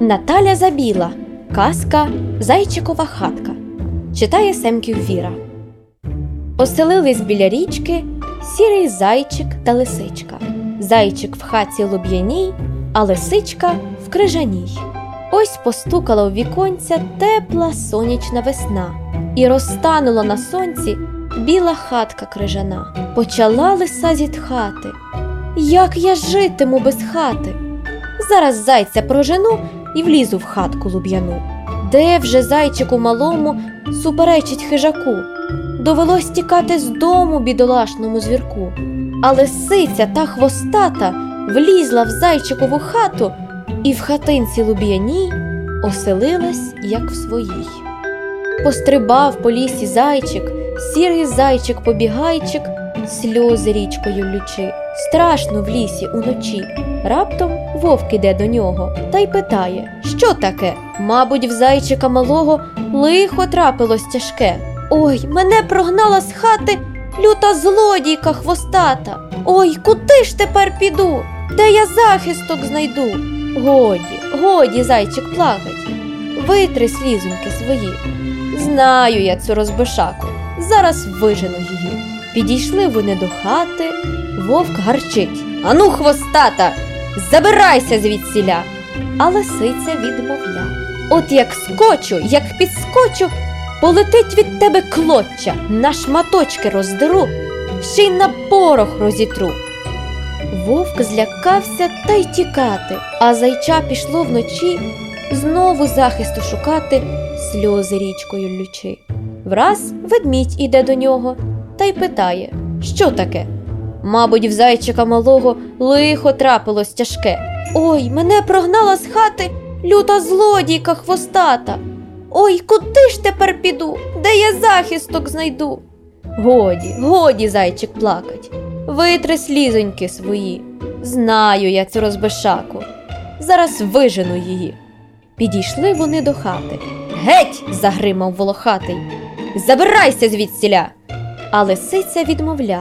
Наталя Забіла. Казка Зайчикова хатка. Читає Семків Віра. Оселились біля річки сірий зайчик та лисичка. Зайчик в хаті луб'яній, а лисичка в крижаній. Ось постукала у віконця тепла сонячна весна, і розтанула на сонці біла хатка крижана. Почала лиса зітхати. Як я житиму без хати? Зараз зайця прожену і влізу в хатку луб'яну. Де вже зайчику малому суперечить хижаку? Довелось тікати з дому бідолашному звірку. А лисиця та хвостата влізла в зайчикову хату і в хатинці луб'яній оселилась, як в своїй. Пострибав по лісі зайчик, сірий зайчик побігайчик, сльози річкою лючи. Страшно в лісі уночі. Раптом вовк іде до нього та й питає, що таке? Мабуть, в зайчика малого лихо трапилось тяжке. Ой, мене прогнала з хати люта злодійка хвостата. Ой, куди ж тепер піду? Де я захисток знайду? Годі, годі, зайчик плакать. Витри слізоньки свої. Знаю я цю розбишаку, зараз вижену її. Підійшли вони до хати, вовк гарчить. Ану, хвостата, забирайся звідсіля. А лисиця відмовля. От як скочу, як підскочу, полетить від тебе клоча, на шматочки роздеру, ще й на порох розітру. Вовк злякався та й тікати, а зайча пішло вночі знову захисту шукати, сльози річкою лючи. Враз ведмідь іде до нього та й питає, що таке? Мабуть, в зайчика малого лихо трапилось тяжке. Ой, мене прогнала з хати люта злодійка хвостата. Ой, куди ж тепер піду? Де я захисток знайду? Годі, годі, зайчик плакать. Витри слізоньки свої. Знаю я цю розбишаку. Зараз вижену її. Підійшли вони до хати. Геть! загримав волохатий. Забирайся звідсіля. А лисиця відмовля.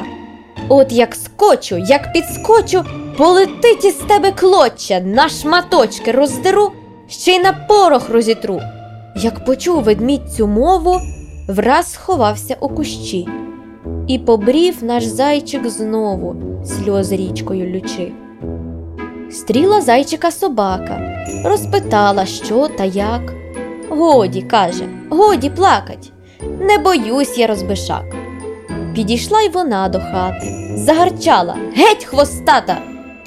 От як скочу, як підскочу, полетить із тебе клоча, на шматочки роздеру, ще й на порох розітру. Як почув ведмідь цю мову, враз сховався у кущі, і побрів наш зайчик знову, сльози річкою лючи. Стріла зайчика собака, розпитала, що та як. Годі, каже, годі плакать, не боюсь я розбишак. Підійшла й вона до хати, загарчала. Геть хвостата,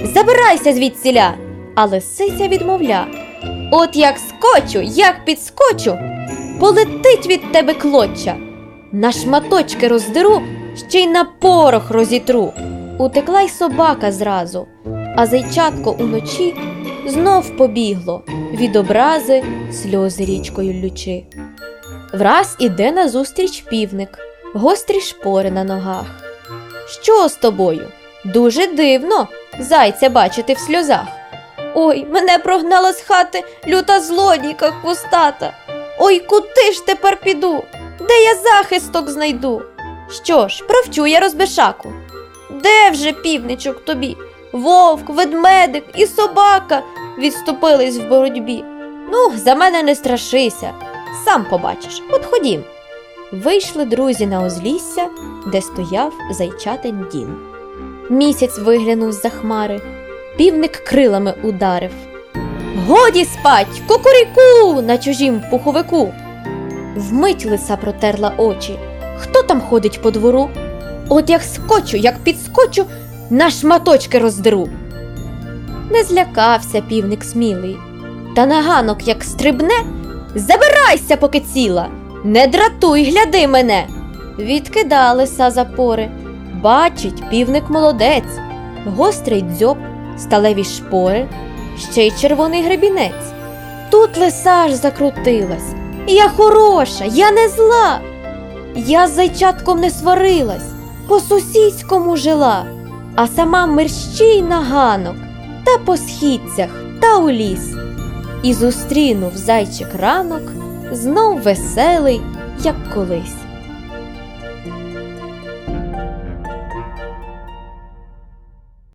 забирайся звідсіля, а лисиця відмовля. От як скочу, як підскочу, полетить від тебе клоча, на шматочки роздеру, ще й на порох розітру. Утекла й собака зразу, а зайчатко уночі знов побігло від образи сльози річкою лючи. Враз іде назустріч півник, гострі шпори на ногах. Що з тобою? Дуже дивно зайця бачити в сльозах. Ой, мене прогнала з хати люта злодійка хвостата. Ой, куди ж тепер піду? Де я захисток знайду? Що ж, провчу я розбишаку. Де вже півничок тобі? Вовк, ведмедик і собака відступились в боротьбі. Ну, за мене не страшися, сам побачиш, от ходім. Вийшли друзі на узлісся, де стояв зайчатин дім. Місяць виглянув з-за хмари, півник крилами ударив. Годі спать, кукуріку на чужім пуховику. Вмить лиса протерла очі. Хто там ходить по двору? От як скочу, як підскочу, на шматочки роздеру. Не злякався півник смілий, та на ганок як стрибне, забирайся, поки ціла, не дратуй, гляди мене. Відкида лиса запори. Бачить, півник молодець, гострий дзьоб, сталеві шпори, ще й червоний гребінець. Тут лиса аж закрутилась. Я хороша, я не зла. Я з зайчатком не сварилась, по сусідському жила, а сама мерщій на ганок та по східцях та у ліс. І зустрінув зайчик ранок, знов веселий, як колись.